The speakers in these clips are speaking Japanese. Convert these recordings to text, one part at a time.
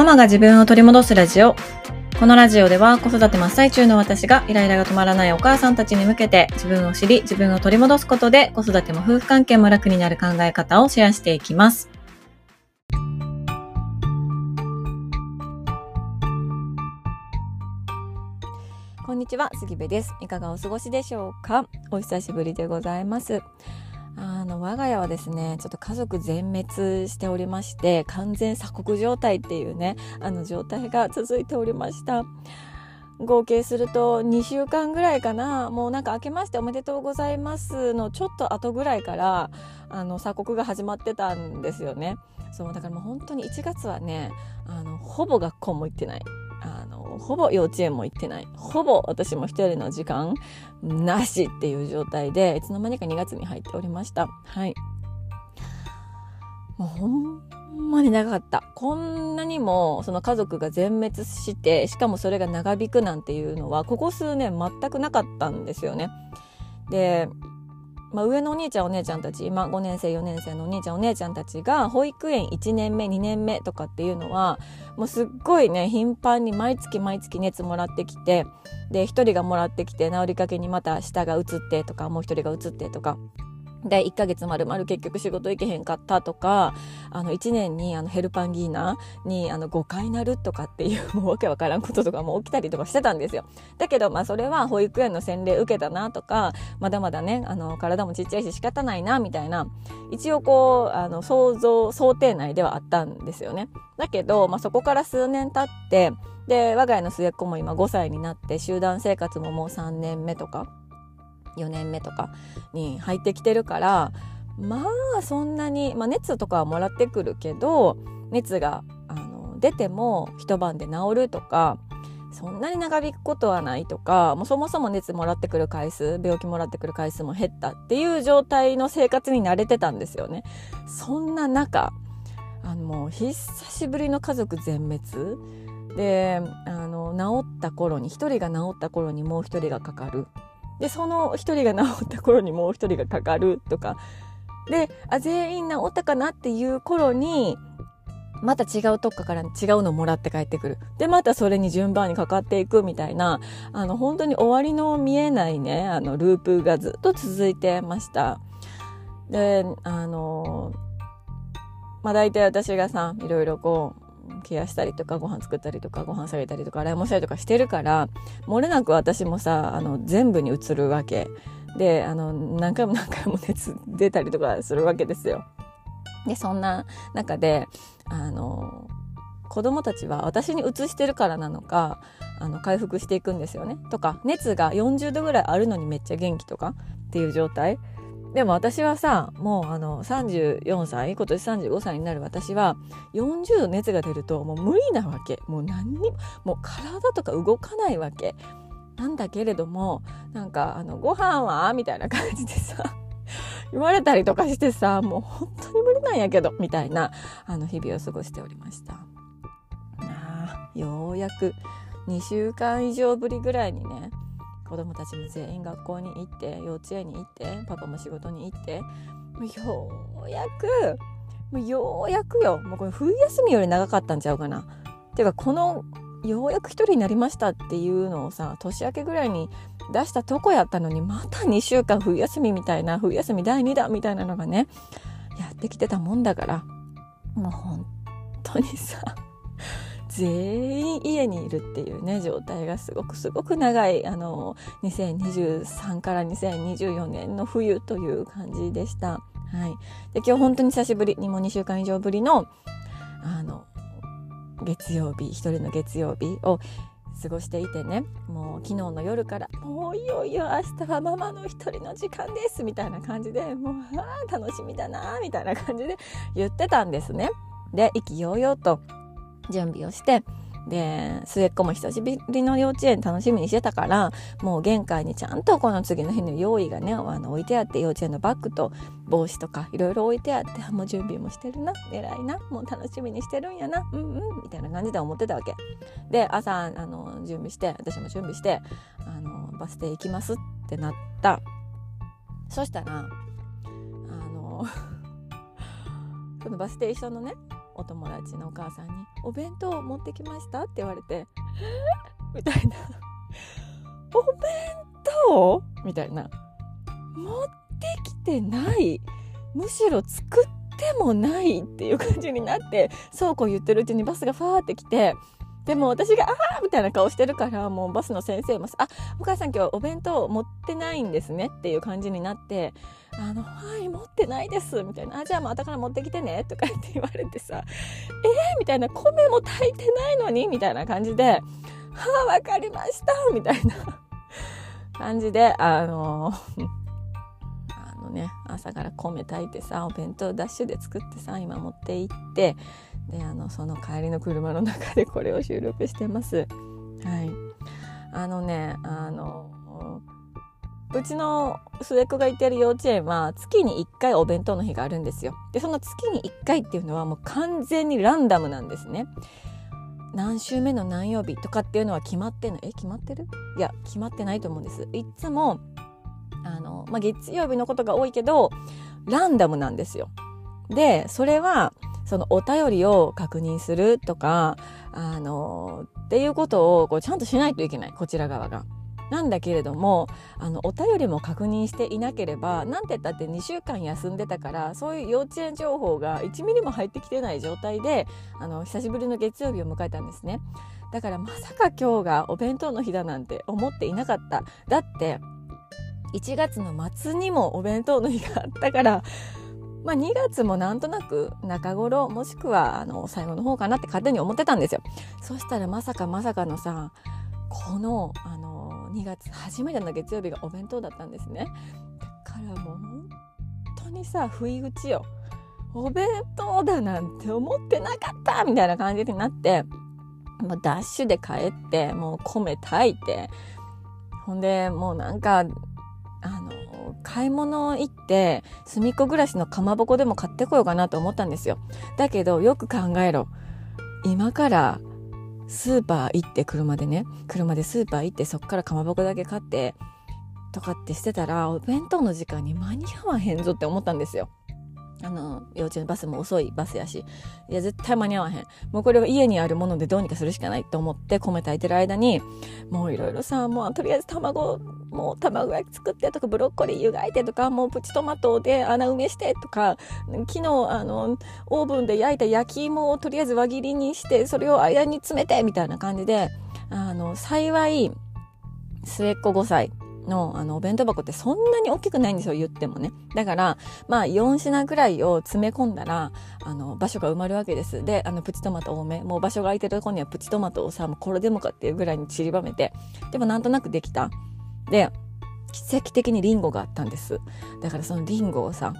ママが自分を取り戻すラジオ。このラジオでは子育て真っ最中の私がイライラが止まらないお母さんたちに向けて自分を知り自分を取り戻すことで子育ても夫婦関係も楽になる考え方をシェアしていきます。こんにちは、杉部です。いかがお過ごしでしょうか？お久しぶりでございます。あの我が家はですねちょっと家族全滅しておりまして完全鎖国状態っていうねあの状態が続いておりました。合計すると2週間ぐらいかな。もうなんか明けましておめでとうございますのちょっと後ぐらいからあの鎖国が始まってたんですよね。そうだからもう本当に1月はねあのほぼ学校も行ってない。あのほぼ幼稚園も行ってない。ほぼ私も一人の時間なしっていう状態でいつの間にか2月に入っておりました。はい。もうほんまに長かった。こんなにもその家族が全滅してしかもそれが長引くなんていうのはここ数年全くなかったんですよね。でまあ、上のお兄ちゃんお姉ちゃんたち今5年生4年生のお兄ちゃんお姉ちゃんたちが保育園1年目2年目とかっていうのはもうすっごいね頻繁に毎月毎月熱もらってきてで1人がもらってきて治りかけにまた下が移ってとかもう1人が移ってとか。で1ヶ月まるまる結局仕事行けへんかったとかあの1年にあのヘルパンギーナにあの5回なるとかっていう もうわけわからんこととかも起きたりとかしてたんですよ。だけどまあそれは保育園の洗礼受けたなとかまだまだねあの体もちっちゃいし仕方ないなみたいな一応こうあの想像想定内ではあったんですよね。だけど、まあ、そこから数年経ってで我が家の末っ子も今5歳になって集団生活ももう3年目とか4年目とかに入ってきてるからまあそんなに、まあ、熱とかはもらってくるけど熱があの出ても一晩で治るとかそんなに長引くことはないとかもうそもそも熱もらってくる回数病気もらってくる回数も減ったっていう状態の生活に慣れてたんですよね。そんな中あのもう久しぶりの家族全滅であの治った頃に1人が治った頃にもう1人がかかるでその1人が治った頃にもう1人がかかるとかであ全員治ったかなっていう頃にまた違うとこから違うのもらって帰ってくる。で、またそれに順番にかかっていくみたいな、あの、本当に終わりの見えないね、あの、ループがずっと続いてました。で、あの、まあ大体私がさ、いろいろこう、ケアしたりとかご飯作ったりとかご飯下げたりとか洗い物したりとかしてるから漏れなく私もさあの全部に移るわけであの何回も何回も熱出たりとかするわけですよ。でそんな中であの子供たちは私にうつしてるからなのかあの回復していくんですよね。とか熱が40度ぐらいあるのにめっちゃ元気とかっていう状態でも私はさもうあの34歳今年35歳になる私は40度熱が出るともう無理なわけ。もう何にももう体とか動かないわけ。なんだけれどもなんかあのご飯は？みたいな感じでさ 言われたりとかしてさもう本当に無理なんやけどみたいなあの日々を過ごしておりました。あようやく2週間以上ぶりぐらいにね子供たちも全員学校に行って幼稚園に行ってパパも仕事に行ってようやくもうようやくよもうこれ冬休みより長かったんちゃうかな。ていうかこのようやく一人になりましたっていうのをさ年明けぐらいに出したとこやったのにまた2週間冬休みみたいな冬休み第2弾みたいなのがねやってきてたもんだからもう本当にさ全員家にいるっていうね状態がすごくすごく長いあの2023から2024年の冬という感じでした。はい、で今日本当に久しぶりにも2週間以上ぶりのあの月曜日一人の月曜日を過ごしていてねもう昨日の夜から「もういよいよ明日はママの一人の時間です」みたいな感じでもうあ楽しみだなみたいな感じで言ってたんですね。で意気揚々と準備をしてで末っ子も久しぶりの幼稚園楽しみにしてたからもう玄関にちゃんとこの次の日の用意がねあの置いてあって幼稚園のバッグと帽子とかいろいろ置いてあってもう準備もしてるな偉いなもう楽しみにしてるんやなうんうんみたいな感じで思ってたわけ。で朝あの準備して私も準備してあのバス停行きますってなった。そしたらあの そのバス停一緒のねお友達のお母さんに「お弁当持ってきました?」って言われて「みたいな「お弁当?」みたいな「持ってきてないむしろ作ってもない」っていう感じになってそうこう言ってるうちにバスがファーって来てでも私が「ああ!」みたいな顔してるからもうバスの先生も「あお母さん今日お弁当持ってないんですね」っていう感じになって「あのはい持ってないです」みたいな「あじゃあまたから持ってきてね」とかって言われてさ「えー?」みたいな「米も炊いてないのに」みたいな感じで「はあわかりました」みたいな 感じであのあのね朝から米炊いてさお弁当ダッシュで作ってさ今持って行ってであのその帰りの車の中でこれを収録してます。はい、あのねあのうちの末っ子が行ってる幼稚園は月に1回お弁当の日があるんですよ。でその月に1回っていうのはもう完全にランダムなんですね。何週目の何曜日とかっていうのは決まってないえ決まってる？いや決まってないと思うんですいつもあの、まあ、月曜日のことが多いけどランダムなんですよでそれはそのお便りを確認するとか、あの、っていうことをこうちゃんとしないといけない、こちら側が。なんだけれども、あの、お便りも確認していなければ、なんて言ったって2週間休んでたから、そういう幼稚園情報が1ミリも入ってきてない状態で、あの、久しぶりの月曜日を迎えたんですね。だからまさか今日がお弁当の日だなんて思っていなかった。だって、1月の末にもお弁当の日があったから、まあ、2月もなんとなく中頃もしくはあの最後の方かなって勝手に思ってたんですよ。そしたらまさかまさかのさこのあの2月初めての月曜日がお弁当だったんですね。だからもう本当にさ不意打ちよ。お弁当だなんて思ってなかったみたいな感じになってもうダッシュで帰ってもう米炊いてほんでもうなんかあの買い物行って隅っこ暮らしのかまぼこでも買ってこようかなと思ったんですよ。だけどよく考えろ。今からスーパー行って車でね。車でスーパー行ってそっからかまぼこだけ買ってとかってしてたらお弁当の時間に間に合わへんぞって思ったんですよ。あの、幼稚園バスも遅いバスやし、いや、絶対間に合わへん。もうこれは家にあるものでどうにかするしかないと思って米炊いてる間に、もういろいろさ、もうとりあえず卵、もう卵焼き作ってとか、ブロッコリー湯がいてとか、もうプチトマトで穴埋めしてとか、昨日、あの、オーブンで焼いた焼き芋をとりあえず輪切りにして、それを間に詰めてみたいな感じで、あの、幸い、末っ子5歳のあのお弁当箱ってそんなに大きくないんですよ言ってもね。だからまあ4品ぐらいを詰め込んだらあの場所が埋まるわけです。であのプチトマト多め。もう場所が空いてるとこにはプチトマトをさもうこれでもかっていうぐらいに散りばめて。でもなんとなくできた。で奇跡的にリンゴがあったんです。だからそのリンゴをさ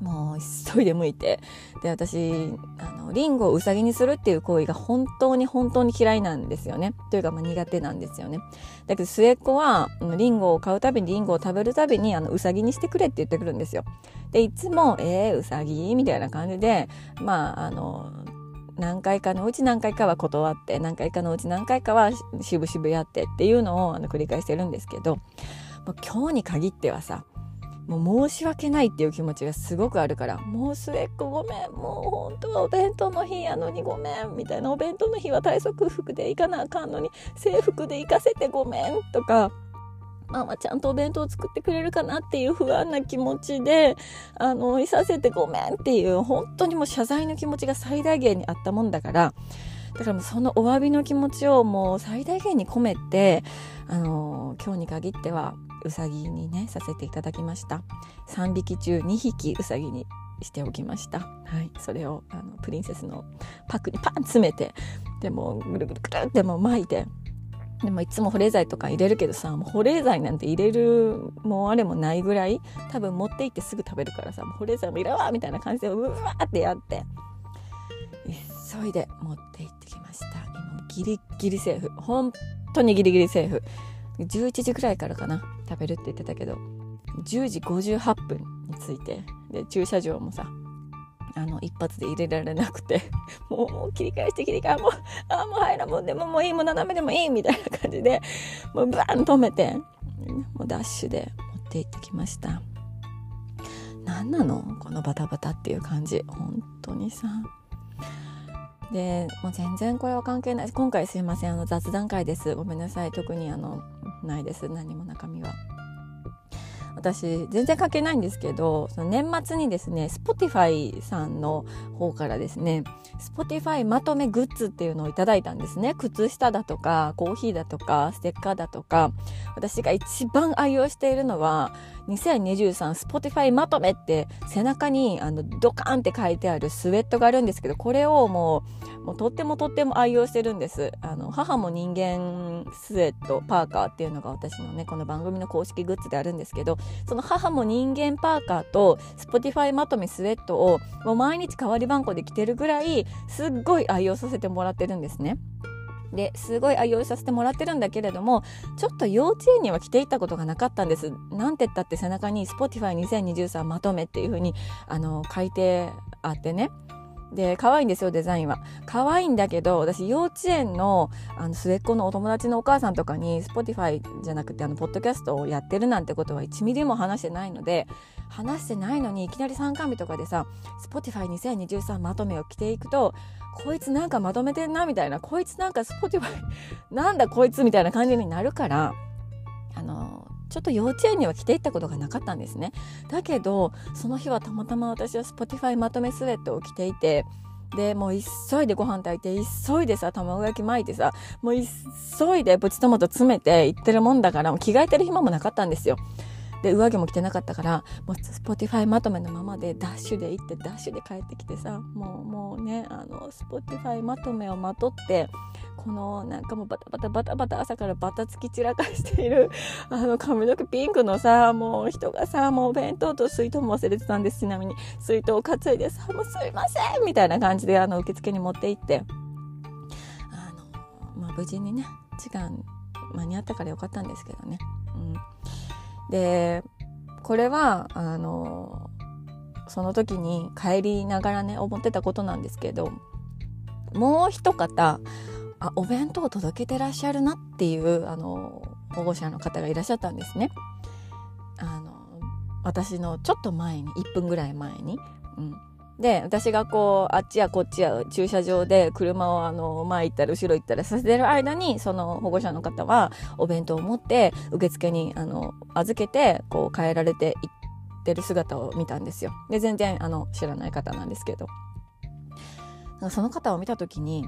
もう急いで向いて。で私あのリンゴをうさぎにするっていう行為が本当に本当に嫌いなんですよね。というかまあ苦手なんですよね。だけど末っ子はリンゴを買うたびにリンゴを食べるたびにあのうさぎにしてくれって言ってくるんですよ。でいつも「えー、うさぎ?」みたいな感じでまああの何回かのうち何回かは断って何回かのうち何回かはしぶしぶやってっていうのをあの繰り返してるんですけど今日に限ってはさもう申し訳ないっていう気持ちがすごくあるから、もう末っ子ごめん、もう本当はお弁当の日やのにごめん、みたいなお弁当の日は体側服で行かなあかんのに制服で行かせてごめんとか、ママちゃんとお弁当作ってくれるかなっていう不安な気持ちで、あの、いさせてごめんっていう、本当にもう謝罪の気持ちが最大限にあったもんだから、だからもうそのお詫びの気持ちをもう最大限に込めて、あの、今日に限ってはうさぎにねさせていただきました。3匹中2匹うさぎにしておきました。はい。それをあのプリンセスのパックにパン詰めてでもぐるぐるぐるってもう巻いて。でもいつも保冷剤とか入れるけどさもう保冷剤なんて入れるもうあれもないぐらい多分持って行ってすぐ食べるからさもう保冷剤もいらわみたいな感じでうわーってやって。急いで持って行ってきました。今ギリギリセーフ。本当にギリギリセーフ。11時ぐらいからかな食べるって言ってたけど10時58分に着いてで駐車場もさあの一発で入れられなくてもう もう切り返して切り替えもうあもう入らもうでももういいもう斜めでもいいみたいな感じでもうバーン止めてもうダッシュで持って行ってきました。何なの？このバタバタっていう感じ。本当にさ。で、もう全然これは関係ない。今回すいません。あの雑談会です。ごめんなさい。特にあのないです何も中身は。私全然関係ないんですけどその年末にですね Spotify さんの方からですね Spotify まとめグッズっていうのをいただいたんですね靴下だとかコーヒーだとかステッカーだとか私が一番愛用しているのは 2023Spotify まとめって背中にあのドカンって書いてあるスウェットがあるんですけどこれをもうもうとってもとっても愛用してるんですあの母も人間スウェットパーカーっていうのが私のねこの番組の公式グッズであるんですけどその母も人間パーカーと Spotify まとめスウェットをもう毎日代わり番号で着てるぐらいすっごい愛用させてもらってるんですね。ですごい愛用させてもらってるんだけれどもちょっと幼稚園には着ていったことがなかったんです。なんて言ったって背中に Spotify2023 まとめっていう風にあの書いてあってね。で可愛いんですよデザインは。可愛いんだけど私幼稚園のあの末っ子のお友達のお母さんとかに Spotify じゃなくてあのポッドキャストをやってるなんてことは1ミリも話してないので話してないのにいきなり参観日とかでさ Spotify2023 まとめを着ていくとこいつなんかまとめてんなみたいなこいつなんか Spotify なんだこいつみたいな感じになるからあのちょっと幼稚園には着ていったことがなかったんですね。だけどその日はたまたま私は Spotify まとめスウェットを着ていてでもう急いでご飯炊いて急いでさ卵焼き巻いてさもう急いでプチトマト詰めて行ってるもんだからもう着替えてる暇もなかったんですよ。で上着も着てなかったからもう Spotify まとめのままでダッシュで行ってダッシュで帰ってきてさもうもうねあの Spotify まとめをまとってこのなんかもうバタバタバタバタ朝からバタつき散らかしている あの髪の毛ピンクのさもう人がさもう弁当と水筒も忘れてたんです。ちなみに水筒を担いでさもうすいませんみたいな感じであの受付に持って行って。あの、まあ、無事にね時間間に合ったからよかったんですけどね。うん。でこれはあのその時に帰りながらね思ってたことなんですけどもう一方あお弁当を届けてらっしゃるなっていうあの保護者の方がいらっしゃったんですね。あの私のちょっと前に1分ぐらい前に。うんで私がこうあっちやこっちや駐車場で車をあの前行ったら後ろ行ったらさせてる間にその保護者の方はお弁当を持って受付にあの預けてこう帰られて行ってる姿を見たんですよ。で全然あの知らない方なんですけどその方を見た時に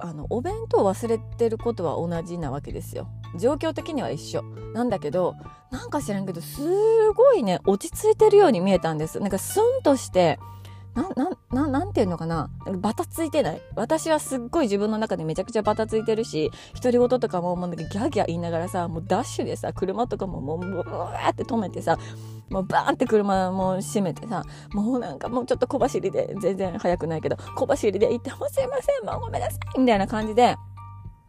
あのお弁当を忘れてることは同じなわけですよ。状況的には一緒。なんだけどなんか知らんけどすごいね落ち着いてるように見えたんです。なんかスンとしてな、な、ななんていうのかな。バタついてない。私はすっごい自分の中でめちゃくちゃバタついてるし独り言とかももうなんかギャーギャー言いながらさもうダッシュでさ車とかももうブワーって止めてさもうバーンって車も閉めてさもうなんかもうちょっと小走りで全然速くないけど小走りで行ってもすいませんもうごめんなさいみたいな感じで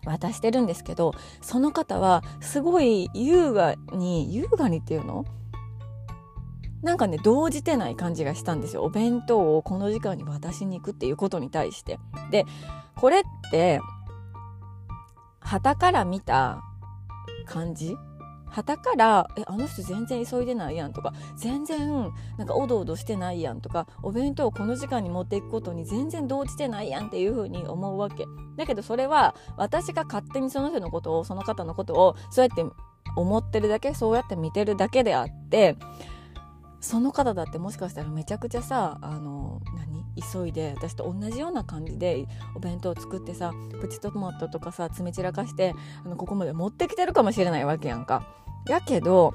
渡してるんですけどその方はすごい優雅に優雅にっていうの？なんかね動じてない感じがしたんですよ。お弁当をこの時間に渡しに行くっていうことに対して。でこれって旗から見た感じ？旗から「えあの人全然急いでないやん」とか「全然なんかおどおどしてないやん」とか「お弁当をこの時間に持っていくことに全然動じてないやん」っていうふうに思うわけだけどそれは私が勝手にその人のことをその方のことをそうやって思ってるだけそうやって見てるだけであってその方だってもしかしたらめちゃくちゃさあの何？急いで私と同じような感じでお弁当作ってさプチトマトとかさ詰め散らかしてあのここまで持ってきてるかもしれないわけやんか。やけど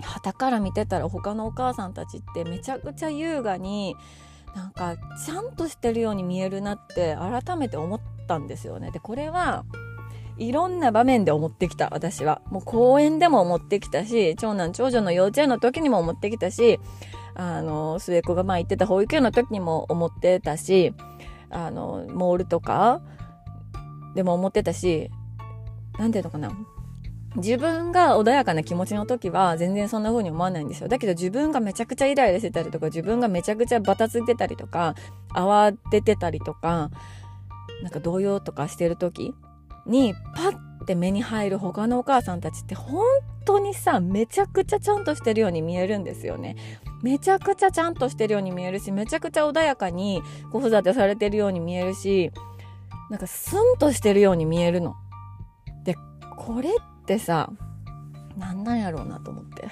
旗から見てたら他のお母さんたちってめちゃくちゃ優雅になんかちゃんとしてるように見えるなって改めて思ったんですよね。でこれはいろんな場面で思ってきた私はもう公園でも思ってきたし長男長女の幼稚園の時にも思ってきたしあの末っ子が前行ってた保育園の時にも思ってたしあのモールとかでも思ってたし何ていうのかな自分が穏やかな気持ちの時は全然そんな風に思わないんですよ。だけど自分がめちゃくちゃイライラしてたりとか、自分がめちゃくちゃバタついてたりとか、慌ててたりとか、なんか動揺とかしてる時にパッて目に入る他のお母さんたちって本当にさめちゃくちゃちゃんとしてるように見えるんですよね。めちゃくちゃちゃんとしてるように見えるし、めちゃくちゃ穏やかに子育てされてるように見えるし、なんかスンとしてるように見えるの。で、これってさ、なんなんやろうなと思って。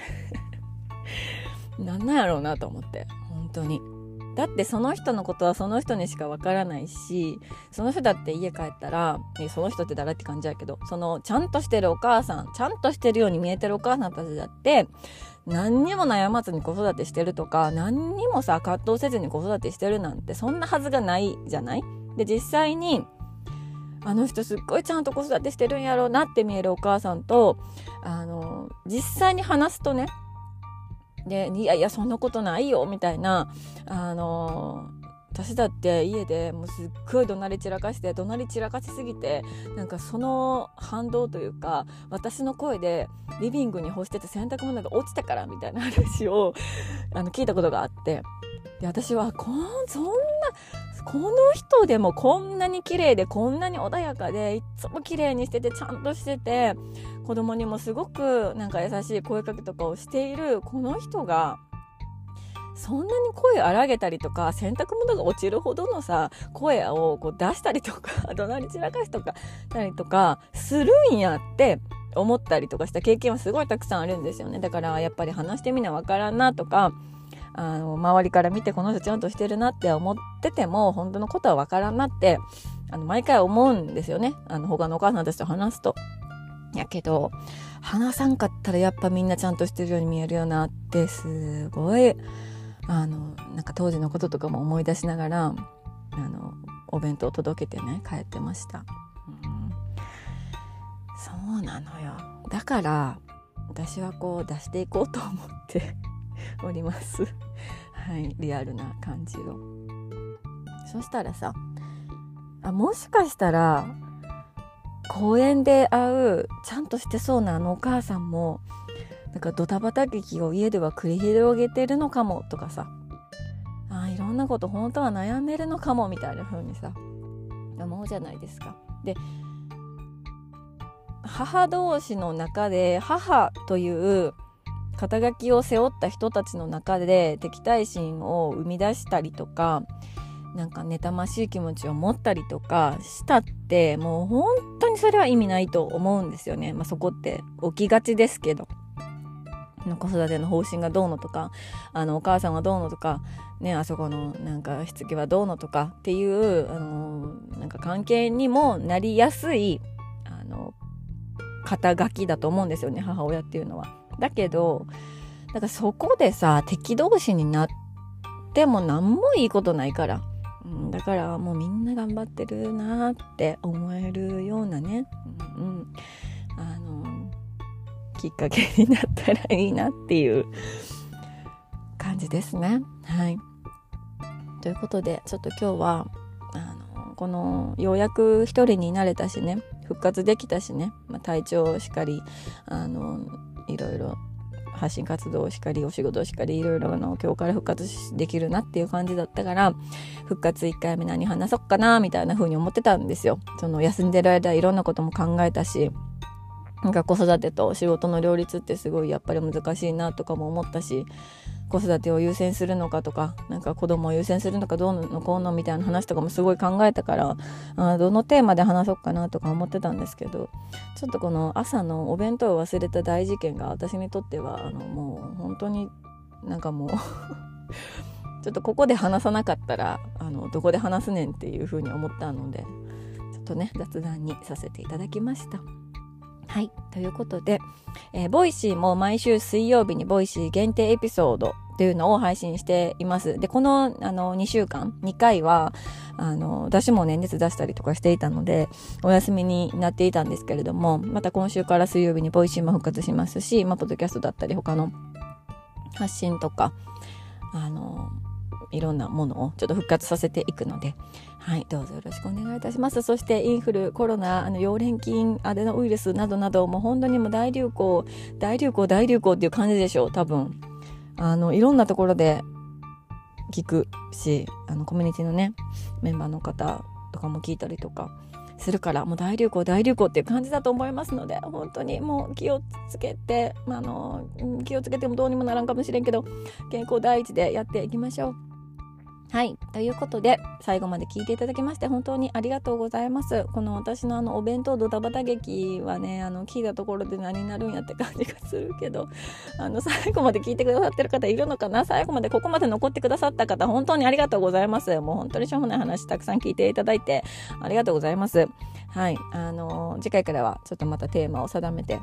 なんなんやろうなと思って。本当に。だってその人のことはその人にしかわからないしその人だって家帰ったらその人って誰って感じやけどそのちゃんとしてるお母さんちゃんとしてるように見えてるお母さんたちだって何にも悩まずに子育てしてるとか何にもさ葛藤せずに子育てしてるなんてそんなはずがないじゃない？で実際にあの人すっごいちゃんと子育てしてるんやろうなって見えるお母さんとあの実際に話すとねでいやいやそんなことないよみたいなあの私だって家でもうすっごい怒鳴り散らかして怒鳴り散らかしすぎてなんかその反動というか私の声でリビングに干してて洗濯物が落ちたからみたいな話をあの聞いたことがあってで私はこんそんなこの人でもこんなに綺麗でこんなに穏やかでいつも綺麗にしててちゃんとしてて子供にもすごくなんか優しい声かけとかをしているこの人がそんなに声荒げたりとか洗濯物が落ちるほどのさ声をこう出したりとか 怒鳴り散らかしとかたりとかするんやって思ったりとかした経験はすごいたくさんあるんですよね。だからやっぱり話してみなわからんなとかあの周りから見てこの人ちゃんとしてるなって思ってても本当のことはわからんなってあの毎回思うんですよね。あの他のお母さんたちと話すと。やけど話さんかったらやっぱみんなちゃんとしてるように見えるよなってすごいあのなんか当時のこととかも思い出しながらあのお弁当を届けてね帰ってました、そうなのよ。だから私はこう出していこうと思っております。はいリアルな感じをそしたらさあもしかしたら公園で会うちゃんとしてそうなあのお母さんもなんかドタバタ劇を家では繰り広げてるのかもとかさあいろんなこと本当は悩んでるのかもみたいな風にさ思うじゃないですか。で母同士の中で母という肩書きを背負った人たちの中で敵対心を生み出したりとかなんか妬ましい気持ちを持ったりとかしたってもう本当にそれは意味ないと思うんですよね。まあ、そこって起きがちですけど。子育ての方針がどうのとかあのお母さんがどうのとか、ね、あそこのなんかしつけはどうのとかっていうあのなんか関係にもなりやすいあの肩書きだと思うんですよね母親っていうのは。だけどだからそこでさ敵同士になっても何もいいことないから。うん、だからもうみんな頑張ってるなって思えるようなね、うん、うん、あのきっかけになったらいいなっていう感じですね。はい、ということでちょっと今日はあのこのようやく一人になれたしね。復活できたしね、まあ、体調しっかりあのいろいろ発信活動をしっかりお仕事をしっかりいろいろの今日から復活できるなっていう感じだったから復活1回目何話そっかなみたいな風に思ってたんですよ。その休んでる間いろんなことも考えたしなんか子育てと仕事の両立ってすごいやっぱり難しいなとかも思ったし子育てを優先するのかとかなんか子供を優先するのかどうのこうのみたいな話とかもすごい考えたからあどのテーマで話そうかなとか思ってたんですけどちょっとこの朝のお弁当を忘れた大事件が私にとってはあのもう本当になんかもう ちょっとここで話さなかったらあのどこで話すねんっていうふうに思ったのでちょっとね雑談にさせていただきました。はい。ということで、えー、 Voicy も毎週水曜日に Voicy 限定エピソードというのを配信しています。で、この、あの、2週間、2回は、あの、私もね、熱出したりとかしていたので、お休みになっていたんですけれども、また今週から水曜日に Voicy も復活しますし、まあ、ポッドキャストだったり、他の発信とか、あの、いろんなものをちょっと復活させていくので、はい、どうぞよろしくお願いいたします。そしてインフル、コロナ、あの溶連菌、アデノウイルスなどなど、もう本当にもう大流行、大流行、大流行っていう感じでしょう、多分。あの、いろんなところで聞くし、あの、コミュニティのね、メンバーの方とかも聞いたりとかするからもう大流行大流行っていう感じだと思いますので本当にもう気をつけて、まあ、あの気をつけてもどうにもならんかもしれんけど健康第一でやっていきましょう。はい。ということで、最後まで聞いていただきまして、本当にありがとうございます。この私のあの、お弁当ドタバタ劇はね、あの、聞いたところで何になるんやって感じがするけど、あの、最後まで聞いてくださってる方いるのかな？最後までここまで残ってくださった方、本当にありがとうございます。もう本当にしょうもない話たくさん聞いていただいて、ありがとうございます。はい。あの、次回からはちょっとまたテーマを定めて、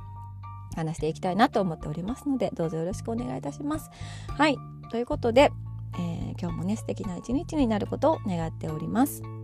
話していきたいなと思っておりますので、どうぞよろしくお願いいたします。はい。ということで、えー、今日もね素敵な一日になることを願っております。